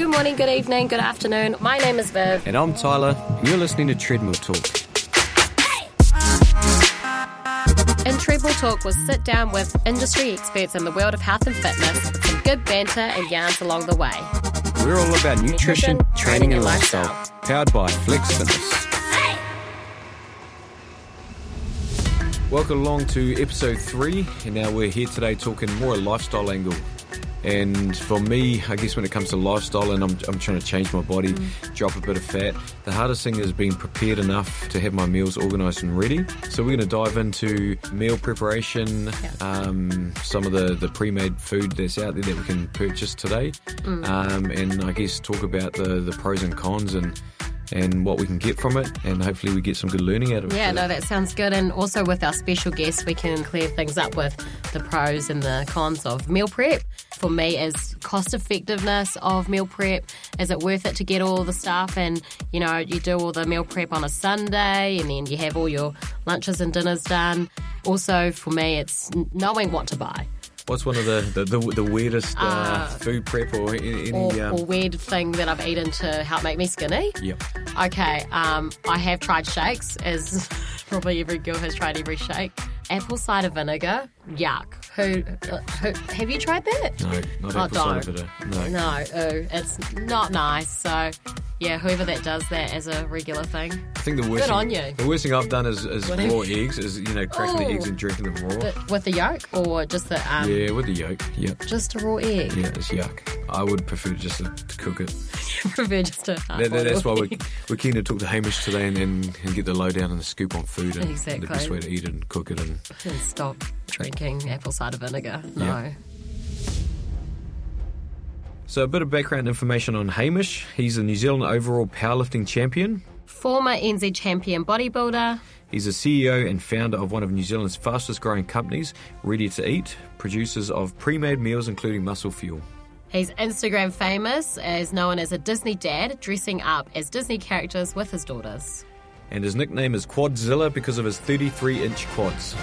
Good morning, good evening, good afternoon. My name is Viv. And I'm Tyler, and you're listening to Treadmill Talk. In Treadmill Talk, we'll sit down with industry experts in the world of health and fitness, with some good banter and yarns along the way. We're all about nutrition, Nutrition, training, and lifestyle. Powered by Flex Fitness. Welcome along to episode three, and now we're here today talking more lifestyle angle. And for me, I guess when it comes to lifestyle and I'm, I'm trying to change my body, drop a bit of fat, the hardest thing is being prepared enough to have my meals organised and ready. So we're going to dive into meal preparation, um, some of the, the pre-made food that's out there that we can purchase today, um, and I guess talk about the, the pros and cons and and what we can get from it, and hopefully we get some good learning out of it. Yeah, no, that sounds good. And also with our special guests, we can clear things up with the pros and the cons of meal prep. For me, is cost effectiveness of meal prep. Is it worth it to get all the stuff and you know you do all the meal prep on a Sunday and then you have all your lunches and dinners done. Also, for me, it's knowing what to buy What's one of the the, the, the weirdest uh, Uh, food prep or any? or, um, or weird thing that I've eaten to help make me skinny. Yep. Okay, um, I have tried shakes, as probably every girl has tried every shake. Apple cider vinegar, yuck. Who, uh, who have you tried that? No, not Oh, apple cider vinegar. No. No, ooh, it's not nice. So, yeah, whoever that does that as a regular thing, I think the worst. Good thing, on you. The worst thing I've done is, is What raw eggs. Is you know cracking the eggs and drinking them raw. The- with the yolk or just the um, yeah, with the yolk. Yep. just a raw egg. Yeah, it's yuck. I would prefer just to, to cook it. prefer just a That, that- that's why we're, we're keen to talk to Hamish today and, and, and get the lowdown and the scoop on food and Exactly. the best way to eat it and cook it. And And stop drinking apple cider vinegar. No. Yeah. so a bit of background information on Hamish. He's a New Zealand overall powerlifting champion. Former NZ champion bodybuilder. He's a CEO and founder of one of New Zealand's fastest growing companies, Ready to Eat, producers of pre made meals including Muscle Fuel. He's Instagram famous, as known as a Disney dad, dressing up as Disney characters with his daughters. And his nickname is Quadzilla because of his 33 inch quads.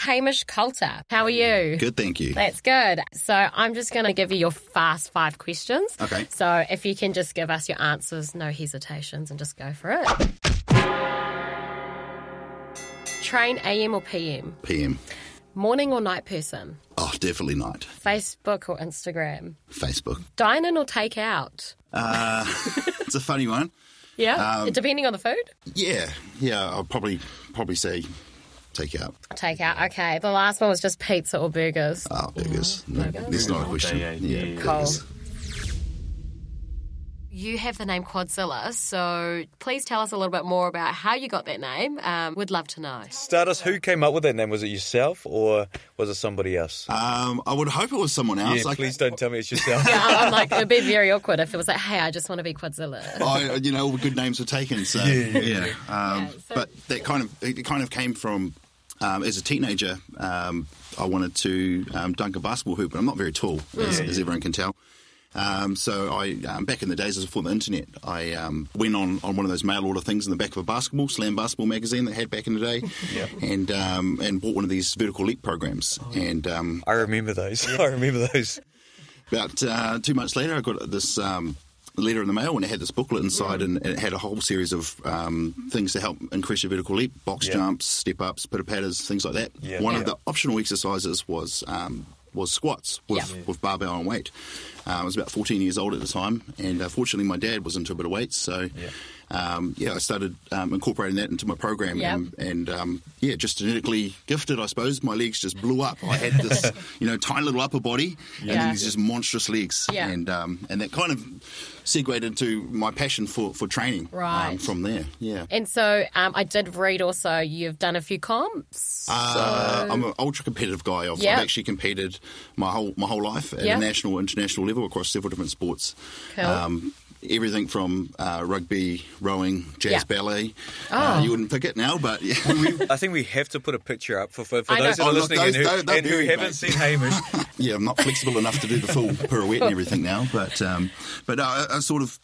Hamish Coulter, how are you? Good, thank you. That's good. So I'm just going to give you your fast five questions. Okay. So if you can just give us your answers, no hesitations, and just go for it. Train AM or PM? PM. Morning or night person? Oh, definitely not. Facebook or Instagram? Facebook. Dine in or take out? Uh, it's a funny one. Yeah, depending on the food. Yeah, yeah. I'll probably probably say take out. Take out. Okay. The last one was just pizza or burgers. Oh, burgers. No, that's not a question. Yeah, Cool. Burgers. You have the name Quadzilla, so please tell us a little bit more about how you got that name. Um, we'd love to know. Start us. Who came up with that name? Was it yourself or was it somebody else? Um, I would hope it was someone else. yeah, Like, please don't tell me it's yourself. Yeah, I'm like, it'd be very awkward if it was like, hey, I just want to be Quadzilla. I, you know, all the good names were taken. So yeah, Um, Yeah, so- but that kind of it kind of came from um, as a teenager. Um, I wanted to um, dunk a basketball hoop, but I'm not very tall, as, as everyone can tell. Um, so I, um, back in the days before the internet, I um, went on, on one of those mail order things in the back of a basketball, Slam Basketball magazine they had back in the day, and um, and bought one of these vertical leap programs. And um, I remember those. I remember those. about uh, two months later, I got this um, letter in the mail and it had this booklet inside and, and it had a whole series of um, things to help increase your vertical leap box Yeah. jumps, step ups, pitter patters, things like that. Yeah. One Yeah. of the optional exercises was. Um, was squats with, Yeah. with barbell and weight. Uh, I was about 14 years old at the time, and uh, fortunately, my dad was into a bit of weights, so yeah, um, yeah I started um, incorporating that into my program, Yeah. and, and um, yeah, just genetically gifted, I suppose. My legs just blew up. I had this, you know, tiny little upper body, and then these just monstrous legs, Yeah. and um, and that kind of segued into my passion for for training. Right. Um, from there, yeah. And so um, I did read also you've done a few comps. Uh, I'm an ultra competitive guy. I've, Yeah. I've actually competed my whole my whole life at Yeah. a national, international level across several different sports. Cool. Um, everything from uh, rugby, rowing, jazz, Yeah. ballet. Oh. Uh, you wouldn't pick it now, but yeah. I think we have to put a picture up for, for, for I know. those that Oh, are look, listening and who, and who haven't mate. seen Hamish. yeah, I'm not flexible enough to do the full pirouette and everything now, but um, but uh, I, I sort of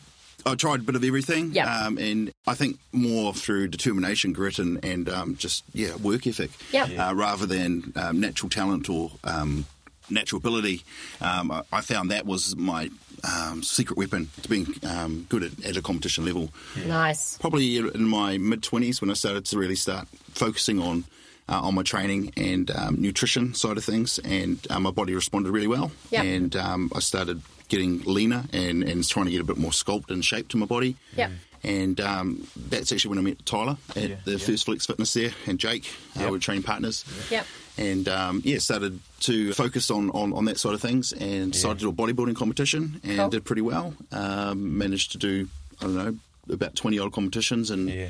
I tried a bit of everything, Yeah. um, and I think more through determination, grit, and, and um, just yeah work ethic, Yeah. uh, rather than um, natural talent or um, natural ability. Um, I, I found that was my um, secret weapon to being um, good at, at a competition level. Nice. Probably in my mid twenties when I started to really start focusing on. Uh, on my training and um, nutrition side of things, and uh, my body responded really well. Yep. And um, I started getting leaner and, and trying to get a bit more sculpt and shape to my body. Yeah. And um, that's actually when I met Tyler at Yeah, the yeah. First Flex Fitness there, and Jake. Uh, Yep. we're training partners. Yep. And um, yeah, started to focus on, on, on that side of things and decided to do a bodybuilding competition and Cool. did pretty well. Um, managed to do, I don't know, about 20 odd competitions. And Yeah.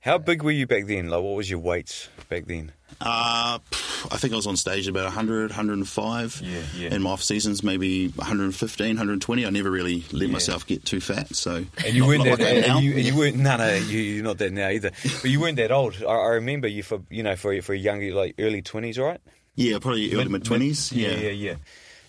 How big were you back then? Like, what was your weights back then? uh, I think I was on stage at about 100, 105. Yeah, yeah. In my off seasons, maybe 115, 120. I never really let Yeah. myself get too fat. So And you weren't that, like I am and now. you, and you weren't no no you, you're not that now either. But you weren't that old. I, I remember you for you know for for a younger like early twenties, right? Yeah, probably early mid 20s. Yeah, yeah, yeah.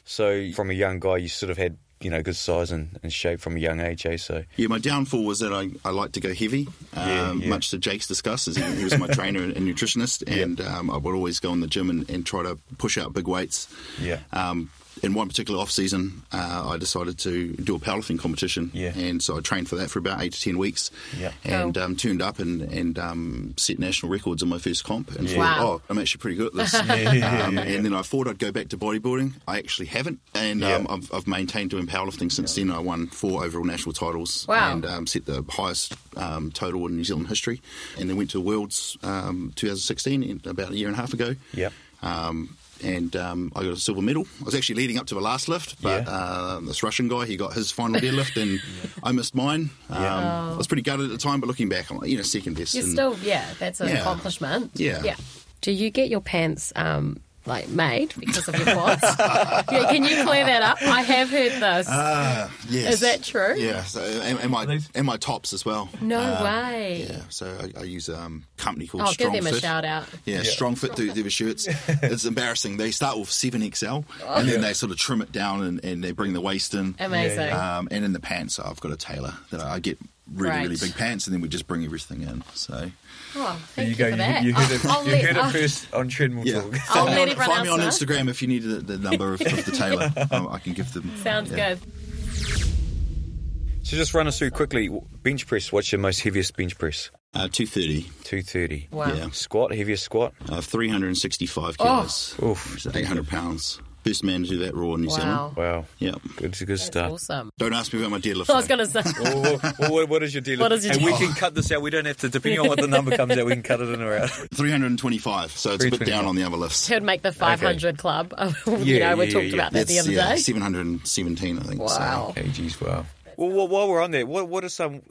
So from a young guy, you sort of had you know good size and, and shape from a young age, eh? So Yeah, my downfall was that I, I like to go heavy, um, Yeah, yeah. much to Jake's disgust, as he, was my trainer and, and nutritionist, and um, I would always go in the gym and, and try to push out big weights. Yeah. Um, in one particular off season, uh, I decided to do a powerlifting competition, Yeah. and so I trained for that for about eight to ten weeks, Yeah. and Cool. um, turned up and, and um, set national records in my first comp, and Yeah. thought, Wow. oh, I'm actually pretty good at this. yeah, yeah, Um, yeah. And then I thought I'd go back to bodybuilding. I actually haven't, and um, I've, I've maintained doing powerlifting since then. I won four overall national titles Wow. and um, set the highest um, total in New Zealand history. And then went to the Worlds um, 2016, about a year and a half ago. Yep. Um, and um, I got a silver medal. I was actually leading up to the last lift, but Yeah. uh, this Russian guy, he got his final deadlift, and I missed mine. Um, I was pretty gutted at the time, but looking back, I'm like, you know, second best. You're and- still, yeah, that's an Yeah. accomplishment. Yeah. Yeah. Do you get your pants um, like made because of your quads? yeah, can you clear that up? I have heard this. Ah, yes. Is that true? Yeah, so, and, and my and my tops as well. no Um, way. Yeah, so I, I use um, a company called Strongfit. Oh, give Strong them a Fit. shout out. Yeah, Strong Fit do their shirts. it's embarrassing. They start with seven XL, Oh. and then they sort of trim it down, and, and they bring the waist in. Amazing. Um, and in the pants, I've got a tailor that I get really Great. really big pants, and then we just bring everything in. So Oh, There thank you, for that. You, you heard it, I'll, I'll you let, heard it first on treadmill yeah, talk. I'll find, let me, on, everyone find me on know. Instagram if you need the, the number of, of the tailor. um, I can give them. Sounds yeah. good. So just run us through quickly. Bench press. What's your most heaviest bench press? Uh, Two thirty, Two thirty. Wow. Yeah. Squat. Heaviest squat. uh, three hundred and sixty-five Oh. kilos. Oof. Eight hundred pounds. First man to do that raw in New Wow. Zealand. Wow. Yeah. Good. Good That's stuff. awesome. Don't ask me about my deadlift. I was going to say. well, well, well, what- what is your deal? What is your and we can cut this out. We don't have to, depending on what the number comes out, we can cut it in or out. 325, so it's a bit down on the other lifts. He'd make the 500 club. you Yeah, know, we yeah, talked yeah. about that the other yeah, day. 717, I think. so. Wow. kgs. Wow. Well, well, while we're on there, what what are some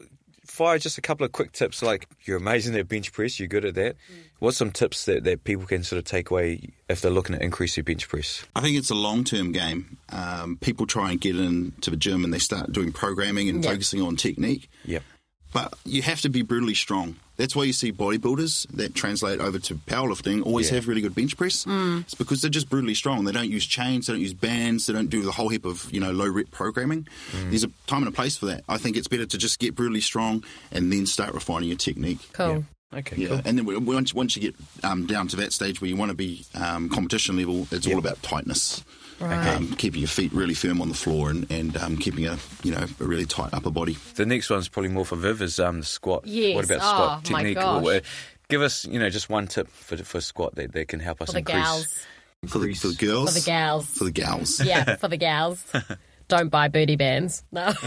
fire? Just a couple of quick tips. Like you're amazing at bench press. You're good at that. What's some tips that, that people can sort of take away if they're looking to increase their bench press? I think it's a long term game. Um, people try and get into the gym and they start doing programming and Yeah. focusing on technique. Yep. But you have to be brutally strong. That's why you see bodybuilders that translate over to powerlifting always Yeah. have really good bench press. It's because they're just brutally strong. They don't use chains, they don't use bands, they don't do the whole heap of you know low rep programming. There's a time and a place for that. I think it's better to just get brutally strong and then start refining your technique. Cool. Okay. Yeah, Cool. and then w- once once you get um, down to that stage where you want to be um, competition level, it's all about tightness. Right. Um, keeping your feet really firm on the floor and, and um, keeping a you know a really tight upper body. The next one's probably more for Viv is um, the squat. Yes. What about Oh, squat my technique? gosh. Or, uh, give us, you know, just one tip for for squat that, that can help us For the increase. gals. For the, for the girls, For the gals. for the gals. Yeah, for the gals. Don't buy booty bands. No.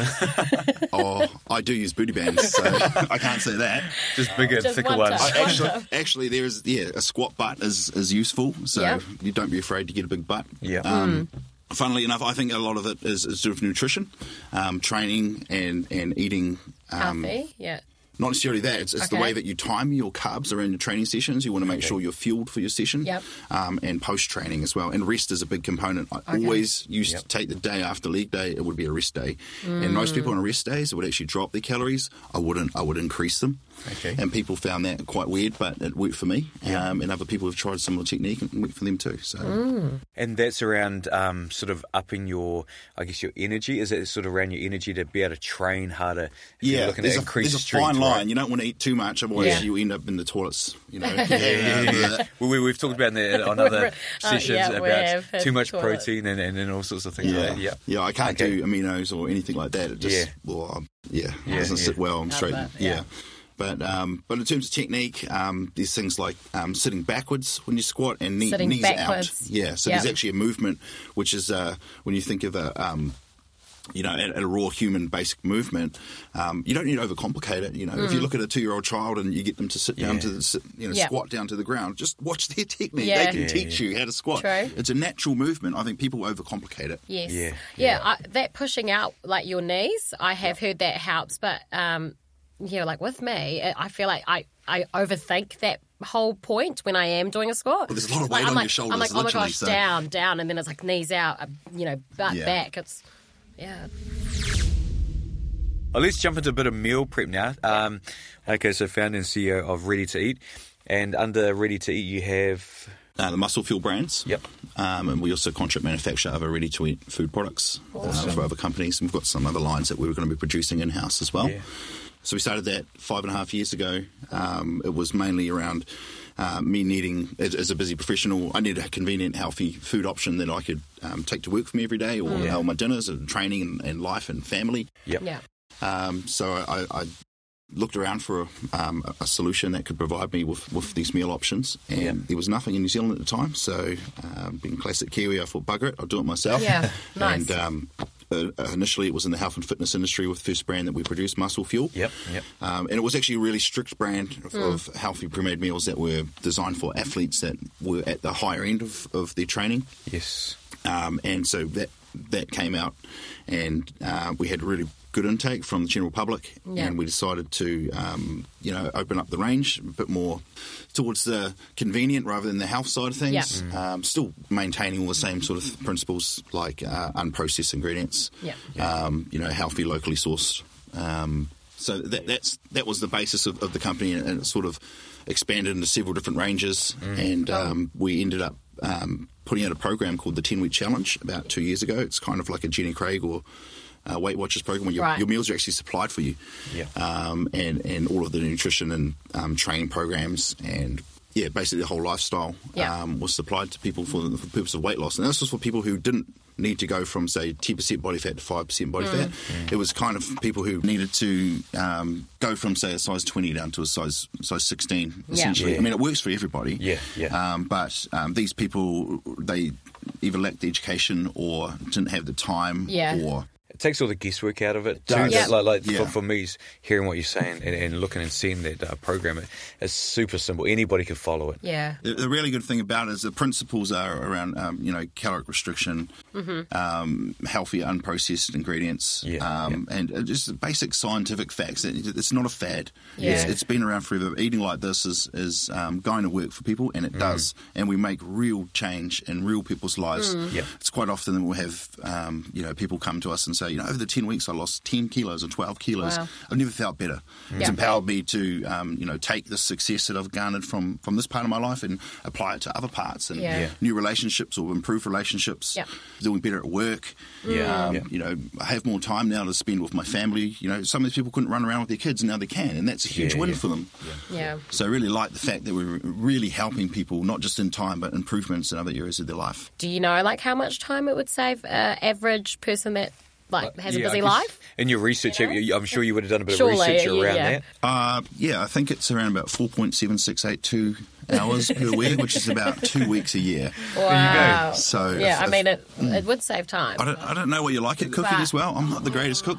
Oh, I do use booty bands, so I can't say that. Just bigger, Just thicker one ones. tip. Actually, Wonder. actually, there is yeah, a squat butt is is useful, so Yeah. you don't be afraid to get a big butt. Yeah. Um, Hmm. Funnily enough, I think a lot of it is, is to do with nutrition, um, training, and and eating. Um, Healthy. Yeah. Not necessarily that. It's, it's the way that you time your carbs around your training sessions. You want to make sure you're fueled for your session. Yep. Um, and post training as well. And rest is a big component. I always used to take the day after leg day. It would be a rest day. And most people on rest days would actually drop their calories. I wouldn't. I would increase them. Okay. And people found that quite weird, but it worked for me. Um, and other people have tried a similar technique and it worked for them too. So And that's around um, sort of upping your, I guess, your energy. Is it sort of around your energy to be able to train harder? If you're looking to there's, a, increase there's a strength fine line. You don't want to eat too much, otherwise Yeah. you end up in the toilets. You know. Yeah, yeah, yeah. Well, we, we've talked about that on other Uh, sessions yeah, about too much toilet. protein and, and, and all sorts of things Yeah. like that. Yeah. yeah, I can't Okay. do aminos or anything like that. It just, Yeah. well, um, yeah, Yeah, it doesn't yeah. sit well. I'm straight. it, yeah. Yeah. But um, but in terms of technique, um, there's things like um, sitting backwards when you squat and knee, knees backwards. out. Yeah, so Yeah. there's actually a movement which is uh, when you think of a um, you know, at, at a raw human basic movement, um, you don't need to overcomplicate it. You know, if you look at a two-year-old child and you get them to sit down Yeah. to the, sit, you know, Mm. Yeah. squat down to the ground, just watch their technique. Yeah. They can Yeah, teach you how to squat. True. It's a natural movement. I think people overcomplicate it. Yes. Yeah, Yeah. yeah. I, that pushing out like your knees, I have heard that helps, but um, yeah, like with me, I feel like I I overthink that whole point when I am doing a squat. Well, there's a lot of weight I'm on like, your shoulders, I'm like, oh my gosh, so- down, down, and then it's like knees out, uh, you know, butt Yeah. back. It's yeah. Well, let's jump into a bit of meal prep now. Um, okay, so founder and CEO of Ready to Eat. And under Ready to Eat, you have. Uh, the Muscle Fuel brands. Yep. Um, and we also contract manufacture other ready to eat food products uh, for other companies. And we've got some other lines that we were going to be producing in house as well. Yeah. So we started that five and a half years ago. Um, it was mainly around uh, me needing, as, as a busy professional, I needed a convenient, healthy food option that I could um, take to work for me every day or Yeah. uh, my dinners and training and, and life and family. Yep. Yeah. Um, so I, I looked around for um, a solution that could provide me with, with these meal options, and Yeah. there was nothing in New Zealand at the time. So, um, being classic Kiwi, I thought, bugger it, I'll do it myself. Yeah, nice. And um, uh, initially, it was in the health and fitness industry with the first brand that we produced, Muscle Fuel. Yep, yep. Um, and it was actually a really strict brand of, of healthy pre-made meals that were designed for athletes that were at the higher end of, of their training. Yes. Um, and so that that came out, and uh, we had really good intake from the general public, Yeah. and we decided to um, you know open up the range a bit more towards the convenient rather than the health side of things. Yeah. Um, still maintaining all the same sort of principles like uh, unprocessed ingredients, Yeah. um, you know, healthy, locally sourced. Um, so that, that's that was the basis of, of the company, and it sort of expanded into several different ranges. And um, we ended up um, putting out a program called the Ten Week Challenge about two years ago. It's kind of like a Jenny Craig or uh, Weight Watchers program where your, Right. your meals are actually supplied for you, Yeah. um, and and all of the nutrition and um, training programs and. Yeah, basically the whole lifestyle Yeah. um, was supplied to people for the, for the purpose of weight loss, and this was for people who didn't need to go from say ten percent body fat to five percent body fat. It was kind of people who needed to um, go from say a size twenty down to a size size sixteen. Yeah. Essentially, Yeah. I mean it works for everybody. Yeah, yeah. Um, but um, these people they either lacked the education or didn't have the time. Yeah. Or It takes all the guesswork out of it. Too. does. Yeah. Like, like Yeah. for, for me, hearing what you're saying and, and looking and seeing that uh, program, it, it's super simple. Anybody can follow it. Yeah. The, the really good thing about it is the principles are around, um, you know, caloric restriction, um, healthy, unprocessed ingredients, Yeah, um, and uh, just basic scientific facts. It, it's not a fad. Yeah. It's, it's been around forever. Eating like this is, is um, going to work for people, and it does. And we make real change in real people's lives. Yep. It's quite often that we'll have, um, you know, people come to us and say, you know, over the 10 weeks I lost 10 kilos or 12 kilos. Wow. I've never felt better. It's Yeah. empowered me to, um, you know, take the success that I've garnered from, from this part of my life and apply it to other parts and Yeah. Yeah. new relationships or improve relationships. Yeah. Doing better at work. Yeah. Um, Yeah. You know, I have more time now to spend with my family. You know, some of these people couldn't run around with their kids and now they can, and that's a huge Yeah, win yeah. for them. Yeah. So I really like the fact that we're really helping people, not just in time, but improvements in other areas of their life. Do you know like how much time it would save an average person that like has Yeah, a I busy guess life? In your research, You know? I'm sure you would have done a bit Surely, of research yeah, around yeah. that. Uh, yeah, I think it's around about 4.7682 hours per week, which is about two weeks a year. Wow. So yeah, if- I mean it. It would save time. I don't, I don't know what you like at cooking But- as well. I'm not the greatest cook,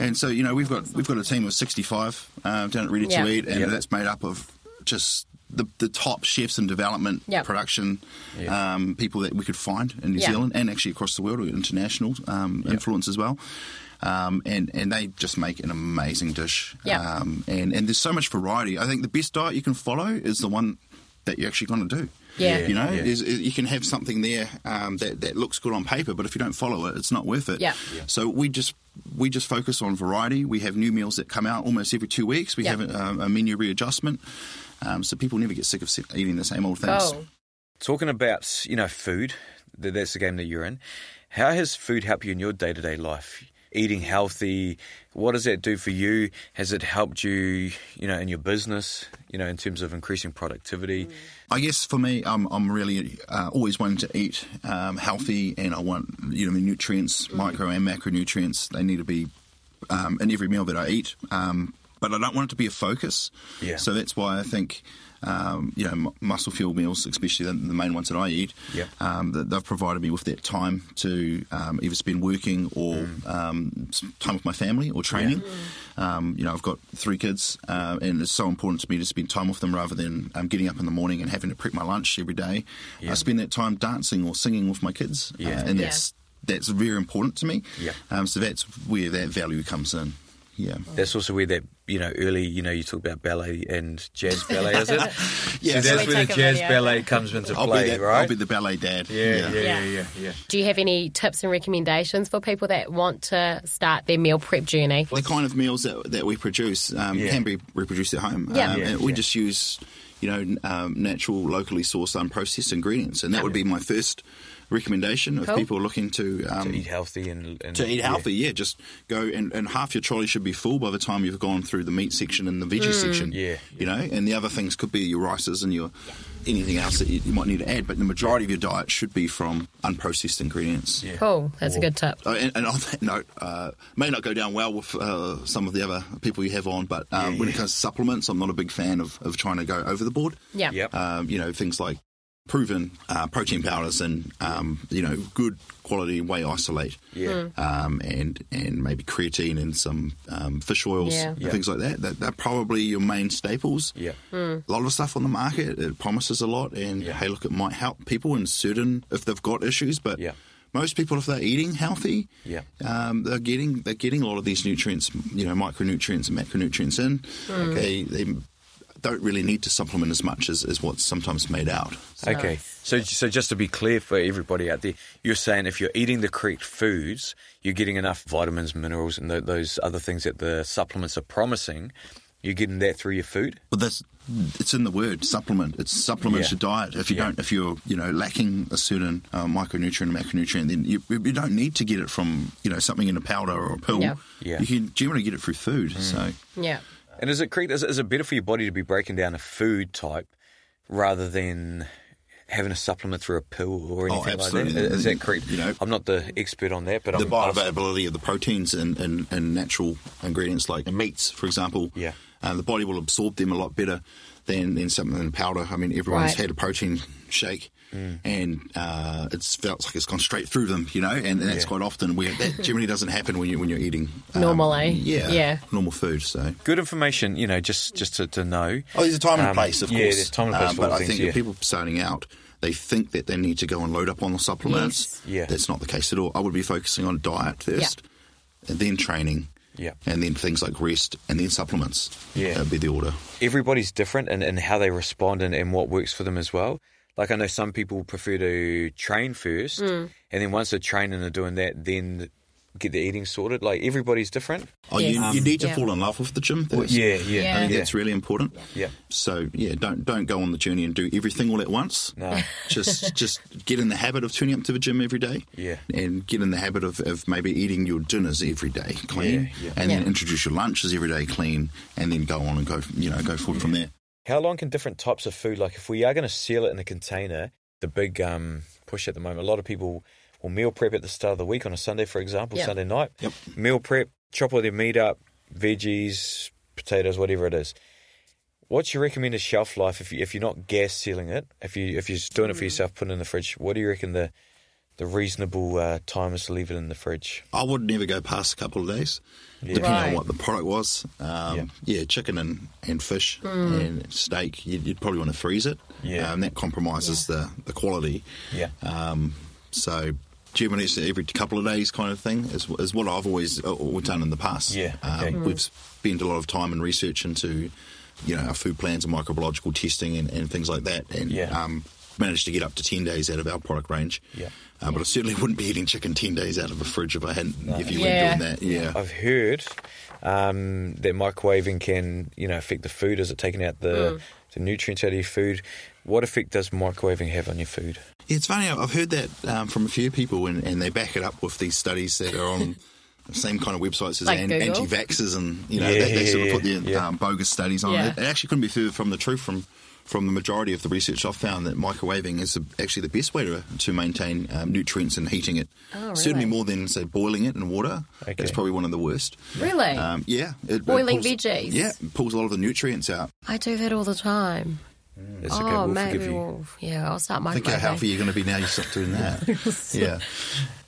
and so you know we've got we've got a team of 65 uh, down at Ready Yeah. to Eat, and Yeah. that's made up of just the the top chefs in development, Yeah. production, Yeah. um, people that we could find in New Yeah. Zealand and actually across the world, or international um, influence as well. Um, and and they just make an amazing dish. Yeah. Um, and and there's so much variety. I think the best diet you can follow is the one that you're actually going to do. Yeah. You know, Yeah. is, is- you can have something there um, that that looks good on paper, but if you don't follow it, it's not worth it. Yeah. Yeah. So we just we just focus on variety. We have new meals that come out almost every two weeks. We Yeah. have a, a menu readjustment, um, so people never get sick of eating the same old things. Oh, Talking about you know food, that's the game that you're in. How has food helped you in your day to day life? eating healthy. What does that do for you? Has it helped you, you know, in your business, you know, in terms of increasing productivity? I guess for me, I'm, I'm really uh, always wanting to eat um, healthy, and I want you know the nutrients, micro and macronutrients. They need to be um, in every meal that I eat. Um, but I don't want it to be a focus. Yeah. So that's why I think. Um, you know, m- muscle fuel meals, especially the, the main ones that I eat, Yeah. um, that they've provided me with that time to um, either spend working or Mm. um, time with my family or training. Um, you know, I've got three kids, uh, and it's so important to me to spend time with them rather than um, getting up in the morning and having to prep my lunch every day. Yeah. I spend that time dancing or singing with my kids, uh, Yeah. and Yeah. that's that's very important to me. Yeah. Um, so that's where that value comes in. Yeah. That's also where that, you know, early, you know, you talk about ballet and jazz ballet, is it? Yeah, so so that's we where the jazz video. ballet comes into I'll play, that. right? I'll be the ballet dad. yeah, yeah, yeah, Yeah. yeah, yeah. Do you have any tips and recommendations for people that want to start their meal prep journey? the kind of meals that, that we produce um, Yeah. can be reproduced at home. Yeah. Um, Yeah, and we yeah. just use, you know, um, natural, locally sourced, unprocessed ingredients, and that would be my first recommendation if Cool. people are looking to. Um, To eat healthy and, and to eat healthy, yeah. just go and, and half your trolley should be full by the time you've gone through the meat section and the veggie section. Yeah. you know, and the other things could be your rices and your anything else that you, you might need to add. But the majority of your diet should be from unprocessed ingredients. Yeah. Cool. That's a good tip. Oh, and, and on that note, uh, may not go down well with uh, some of the other people you have on, but um, Yeah, when it comes to supplements, I'm not a big fan of, of trying to go over the board. Yeah. Yep. Um, you know, things like proven uh, protein powders and um, you know good quality whey isolate, Yeah. um, and and maybe creatine and some um, fish oils Yeah. and Yeah. things like that. that. They're probably your main staples. Yeah. A lot of stuff on the market it promises a lot, and Yeah. hey, look, it might help people in certain if they've got issues, but Yeah. most people, if they're eating healthy, Yeah. um, they're getting they're getting a lot of these nutrients, you know, micronutrients and macronutrients in. They they don't really need to supplement as much as, as what's sometimes made out. Okay. So, so just to be clear for everybody out there, you're saying if you're eating the correct foods, you're getting enough vitamins, minerals, and th those other things that the supplements are promising. You're getting that through your food. But that's it's in the word supplement. It's supplements Yeah. your diet. If you Yeah. don't, if you're you know lacking a certain uh, micronutrient or macronutrient, then you, you don't need to get it from you know something in a powder or a pill. Yeah. Yeah. You can generally get it through food. So Yeah. And is it correct? Is it, is it better for your body to be breaking down a food type rather than having a supplement through a pill or anything like Oh, absolutely. that? Is that correct? You know- I'm not the expert on that, but the I'm bioavailability of the proteins and, and, and natural ingredients like meats, for example, Yeah. uh, the body will absorb them a lot better than, than something in powder. I mean, everyone's Right. had a protein shake. Mm. And uh, it's felt like it's gone straight through them, you know, and, and that's Yeah. quite often where that generally doesn't happen when you when you're eating um, Normally. yeah, Yeah. normal food. So good information. You know, just just to, to know. Oh, there's a time and Um, place, of yeah, course. Yeah, there's time and place Um, but I things, think yeah. if people starting out, they think that they need to go and load up on the supplements. Yes. Yeah. That's not the case at all. I would be focusing on diet first, and then training, Yeah. and then things like rest, and then supplements. Yeah. That'd be the order. everybody's different in, in how they respond and, and what works for them as well. Like I know some people prefer to train first, Mm. and then once they're training and are doing that, then get the eating sorted. Like everybody's different. Oh, Yes. you, you need to Yeah. fall in love with the gym first. Yeah, yeah, Yeah. I think yeah. that's really important. Yeah. So yeah, don't don't go on the journey and do everything all at once. No. just just get in the habit of turning up to the gym every day. Yeah. And get in the habit of, of maybe eating your dinners every day clean. Yeah, yeah. And then introduce your lunches every day clean and then go on and go you know, go forward from there. How long can different types of food, like if we are going to seal it in a container, the big um, push at the moment, a lot of people will meal prep at the start of the week on a Sunday, for example, Yeah. Sunday night. Yep. Meal prep, chop all their meat up, veggies, potatoes, whatever it is. What's your recommended shelf life if you, if you're not gas sealing it? If you if you're just doing it for yourself, putting it in the fridge. What do you reckon the the reasonable uh, time is to leave it in the fridge? I would never go past a couple of days, depending Right. on what the product was. Um, yeah. chicken and, and fish and steak, you'd, you'd probably want to freeze it. Yeah. Um, that compromises the, the quality. Yeah. Um, so generally it's every couple of days kind of thing is, is what I've always uh, done in the past. Yeah, okay. Um, We've spent a lot of time and research into, you know, our food plans and microbiological testing and, and things like that. And Yeah. Managed to get up to 10 days out of our product range. Yeah. Uh, but I certainly wouldn't be eating chicken 10 days out of a fridge if I hadn't, if you Yeah. weren't doing that. Yeah. I've heard um, that microwaving can, you know, affect the food. Is it taking out the the nutrients out of your food? What effect does microwaving have on your food? Yeah, It's funny, I've heard that um, from a few people, and, and they back it up with these studies that are on the same kind of websites as Like an- anti-vaxxers and you know Yeah, they, they sort of put their yeah, yeah. um, bogus studies on Yeah. it. It actually couldn't be further from the truth. From from the majority of the research I've found that microwaving is actually the best way to to maintain um, nutrients and heating it. Oh, Certainly more than say boiling it in water. Okay. That's probably one of the worst. Really? Um, yeah, it, it Boiling pulls- veggies? Yeah, it pulls a lot of the nutrients out. I do that all the time. It's okay. oh, We'll maybe forgive you. we'll, yeah, I'll start microwaving. Think how healthy you're going to be now you stop doing that. yeah.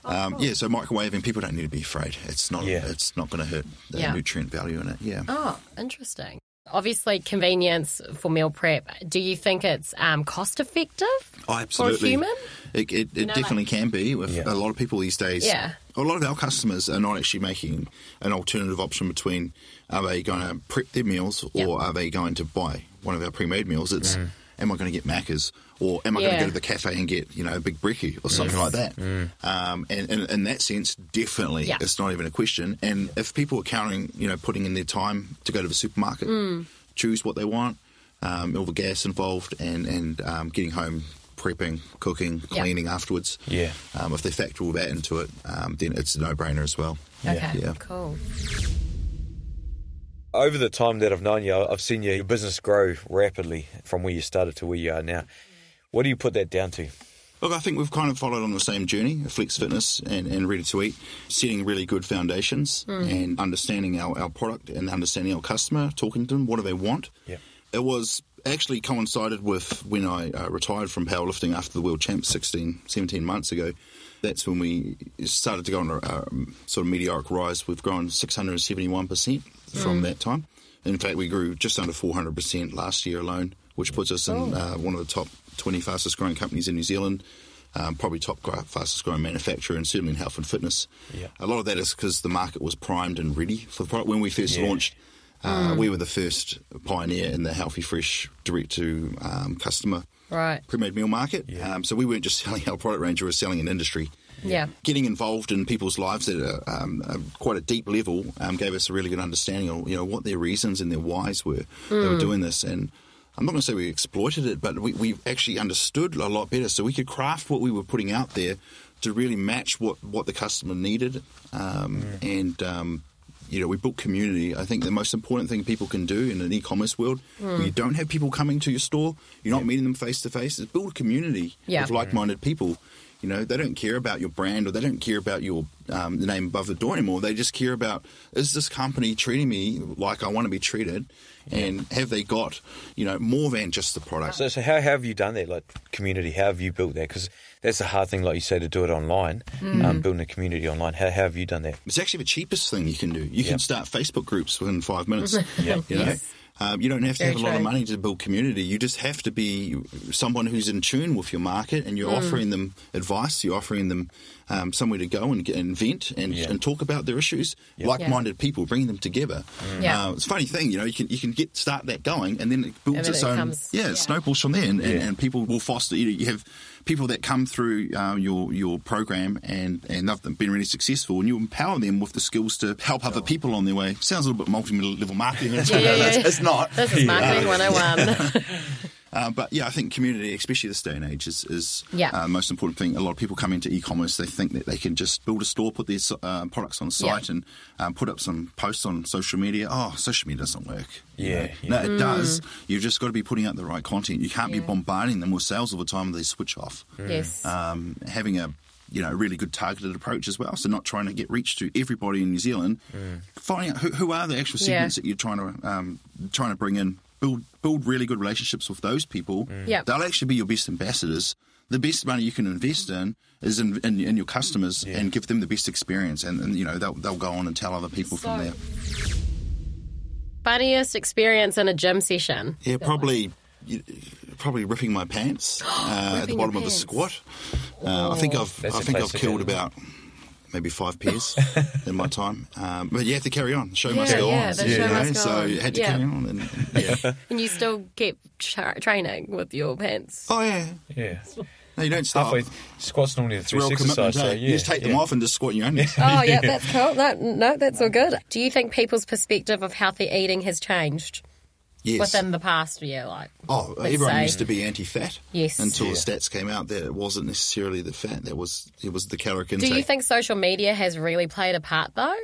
Um, yeah, so microwaving, people don't need to be afraid. It's not. Yeah. It's not going to hurt the Yeah. nutrient value in it. Yeah. Oh, interesting. Obviously, convenience for meal prep. Do you think it's um, cost effective Oh, absolutely. for a human? It, it, it know, definitely like- can be with Yeah. a lot of people these days. Yeah. A lot of our customers are not actually making an alternative option between are they going to prep their meals or Yeah. are they going to buy one of our pre-made meals? It's am I going to get Macca's or am I going to go to the cafe and get you know a big brekkie or something like that? Um, and, and in that sense, definitely, Yeah. it's not even a question. And if people are counting, you know, putting in their time to go to the supermarket, choose what they want, um, all the gas involved, and and um, getting home, prepping, cooking, Yeah. cleaning afterwards. Yeah. Um, if they factor all that into it, um, then it's a no-brainer as well. Okay, Yeah. cool. Over the time that I've known you, I've seen your business grow rapidly from where you started to where you are now. What do you put that down to? Look, I think we've kind of followed on the same journey, of Flex Fitness and, and Ready to Eat, setting really good foundations and understanding our, our product and understanding our customer, talking to them, what do they want. Yeah. It was actually coincided with when I uh, retired from powerlifting after the World Champs 16, 17 months ago. That's when we started to go on a um, sort of meteoric rise. We've grown 671% from that time. In fact, we grew just under 400% last year alone, which puts us in uh, one of the top 20 fastest growing companies in New Zealand. Um, probably top fastest growing manufacturer, and certainly in health and fitness. Yeah. A lot of that is because the market was primed and ready for the product when we first Yeah. launched. Uh, We were the first pioneer in the healthy, fresh, direct to um, customer Right. pre-made meal market. Yeah. Um, so we weren't just selling our product range; we were selling an industry. Yeah. Getting involved in people's lives at a, um, a, quite a deep level um, gave us a really good understanding of you know what their reasons and their whys were. They were doing this, and I'm not going to say we exploited it, but we, we actually understood a lot better. So we could craft what we were putting out there to really match what, what the customer needed, um, and um, you know, we built community. I think the most important thing people can do in an e-commerce world, where you don't have people coming to your store, you're not meeting them face to face, is build a community Yeah. of like-minded people. You know, they don't care about your brand or they don't care about your um, the name above the door anymore. They just care about is this company treating me like I want to be treated, and have they got you know more than just the product. So, so how have you done that, like community? How have you built that? Because that's a hard thing, like you say, to do it online, um, building a community online. How, how have you done that? It's actually the cheapest thing you can do. You Yeah. can start Facebook groups within five minutes. Yeah. You know? Yes. Um, you don't have to Very have a lot of money to build community. You just have to be someone who's in tune with your market, and Mm. you're offering them advice. You're offering them um, somewhere to go and, get, and vent and, Yeah. and talk about their issues. Like-minded people, bringing them together. Yeah. Uh, it's a funny thing, you know. You can you can get start that going, and then it builds then its it own. comes- yeah, yeah. it snowballs from there, and, and, Yeah. and people will foster. You, know, you have people that come through uh, your your program and and they've been really successful, and you empower them with the skills to help other people on their way. Sounds a little bit multi-level marketing. Yeah, yeah, it's, yeah. it's not. This is marketing 101. Uh, but yeah, I think community, especially this day and age, is, is Yeah. uh, most important thing. A lot of people come into e-commerce, they think that they can just build a store, put their uh, products on the Yeah. site, and um, put up some posts on social media. Oh, social media doesn't work. Yeah, yeah. No, it does. You've just got to be putting out the right content. You can't be Mm. Bombarding them with sales all the time. They switch off. yes. Um, having a you know, a really good targeted approach as well. So not trying to get reach to everybody in New Zealand, finding out who, who are the actual Yeah. segments that you're trying to um, trying to bring in. Build build really good relationships with those people. Yep. They'll actually be your best ambassadors. The best money you can invest in is in, in, in your customers and give them the best experience, and, and you know they'll they'll go on and tell other people from there. Funniest experience in a gym session. Yeah, probably. you- Probably ripping my pants uh, at the bottom of a squat. Uh, I think I've That's I a think I've killed about maybe five pairs in my time. Um, but you have to carry on. Show must Yeah, go yeah, on. the you show know, must go so on. you had to Yeah. carry on. And, yeah. And you still keep tra- training with your pants. oh yeah. Yeah. No, you don't stop. Halfway, squat's normally the It's real three commitment. exercise. So, yeah, you just take them yeah. off and just squat your own. Oh, yeah, that's cool. No, no, that's all good. Do you think people's perspective of healthy eating has changed? Yes. within the past year? Like, Oh, let's everyone say- used to be anti-fat. Yes. Until Yeah. the stats came out that it wasn't necessarily the fat. That was it was the caloric Do you think social media has really played a part though?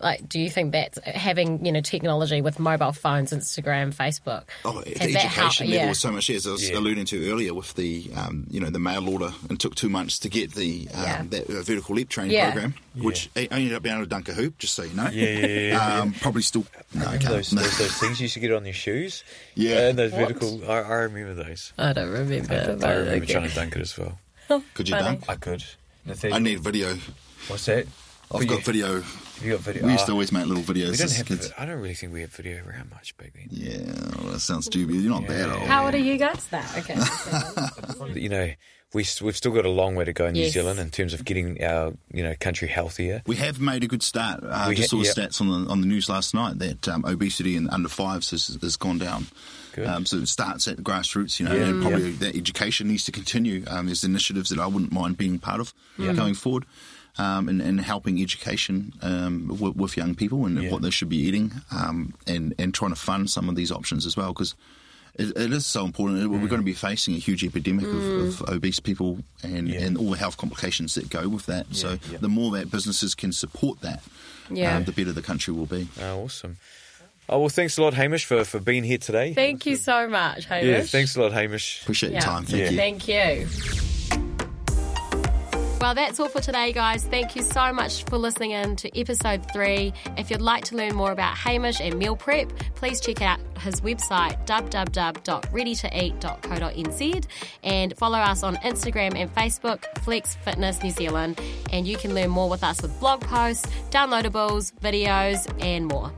Like, do you think that having you know technology with mobile phones, Instagram, Facebook? Oh, the has education helped- level yeah. was so much. As I was Yeah. alluding to earlier, with the um, you know the mail order, and took two months to get the um, Yeah. that uh, vertical leap training Yeah. program, which I I ended up being able to dunk a hoop. Just so you know. Yeah, yeah, yeah, yeah, um, Probably still. No, I Remember those, No. those, those things you used to get on your shoes? Yeah. And those What? vertical. I, I remember those. I don't remember. I, but remember okay. trying to dunk it as well. Could you Funny. dunk? I could. I need video. What's that? I've got video. Have you got video? We used to always make little videos we don't as have. kids. I don't really think we had video around much back then. Yeah, well, that sounds stupid. You're not that old. How old are you guys now? Okay. You know, we we've still got a long way to go in New Zealand in terms of getting our you know country healthier. We have made a good start. Uh, We just ha- saw yeah. stats on the on the news last night that um, obesity in under fives has, has gone down. Um, so it starts at the grassroots, you know, Yeah, and probably yeah. that education needs to continue. Um, there's initiatives that I wouldn't mind being part of going forward. Um, and, and helping education um, with, with young people and Yeah. what they should be eating, um, and and trying to fund some of these options as well because it, it is so important. Mm. We're going to be facing a huge epidemic of, of obese people and, Yeah. and all the health complications that go with that. so yeah. the more that businesses can support that, Yeah. um, the better the country will be. Oh, awesome. Oh well, thanks a lot, Hamish, for, for being here today. Thank you so much, Hamish. yeah, thanks a lot, Hamish. Appreciate Yeah. your time. Thank Yeah. you. Thank you. Well, that's all for today, guys. Thank you so much for listening in to episode three. If you'd like to learn more about Hamish and meal prep, please check out his website www.readytoeat.co.nz and follow us on Instagram and Facebook, Flex Fitness New Zealand. And you can learn more with us with blog posts, downloadables, videos, and more.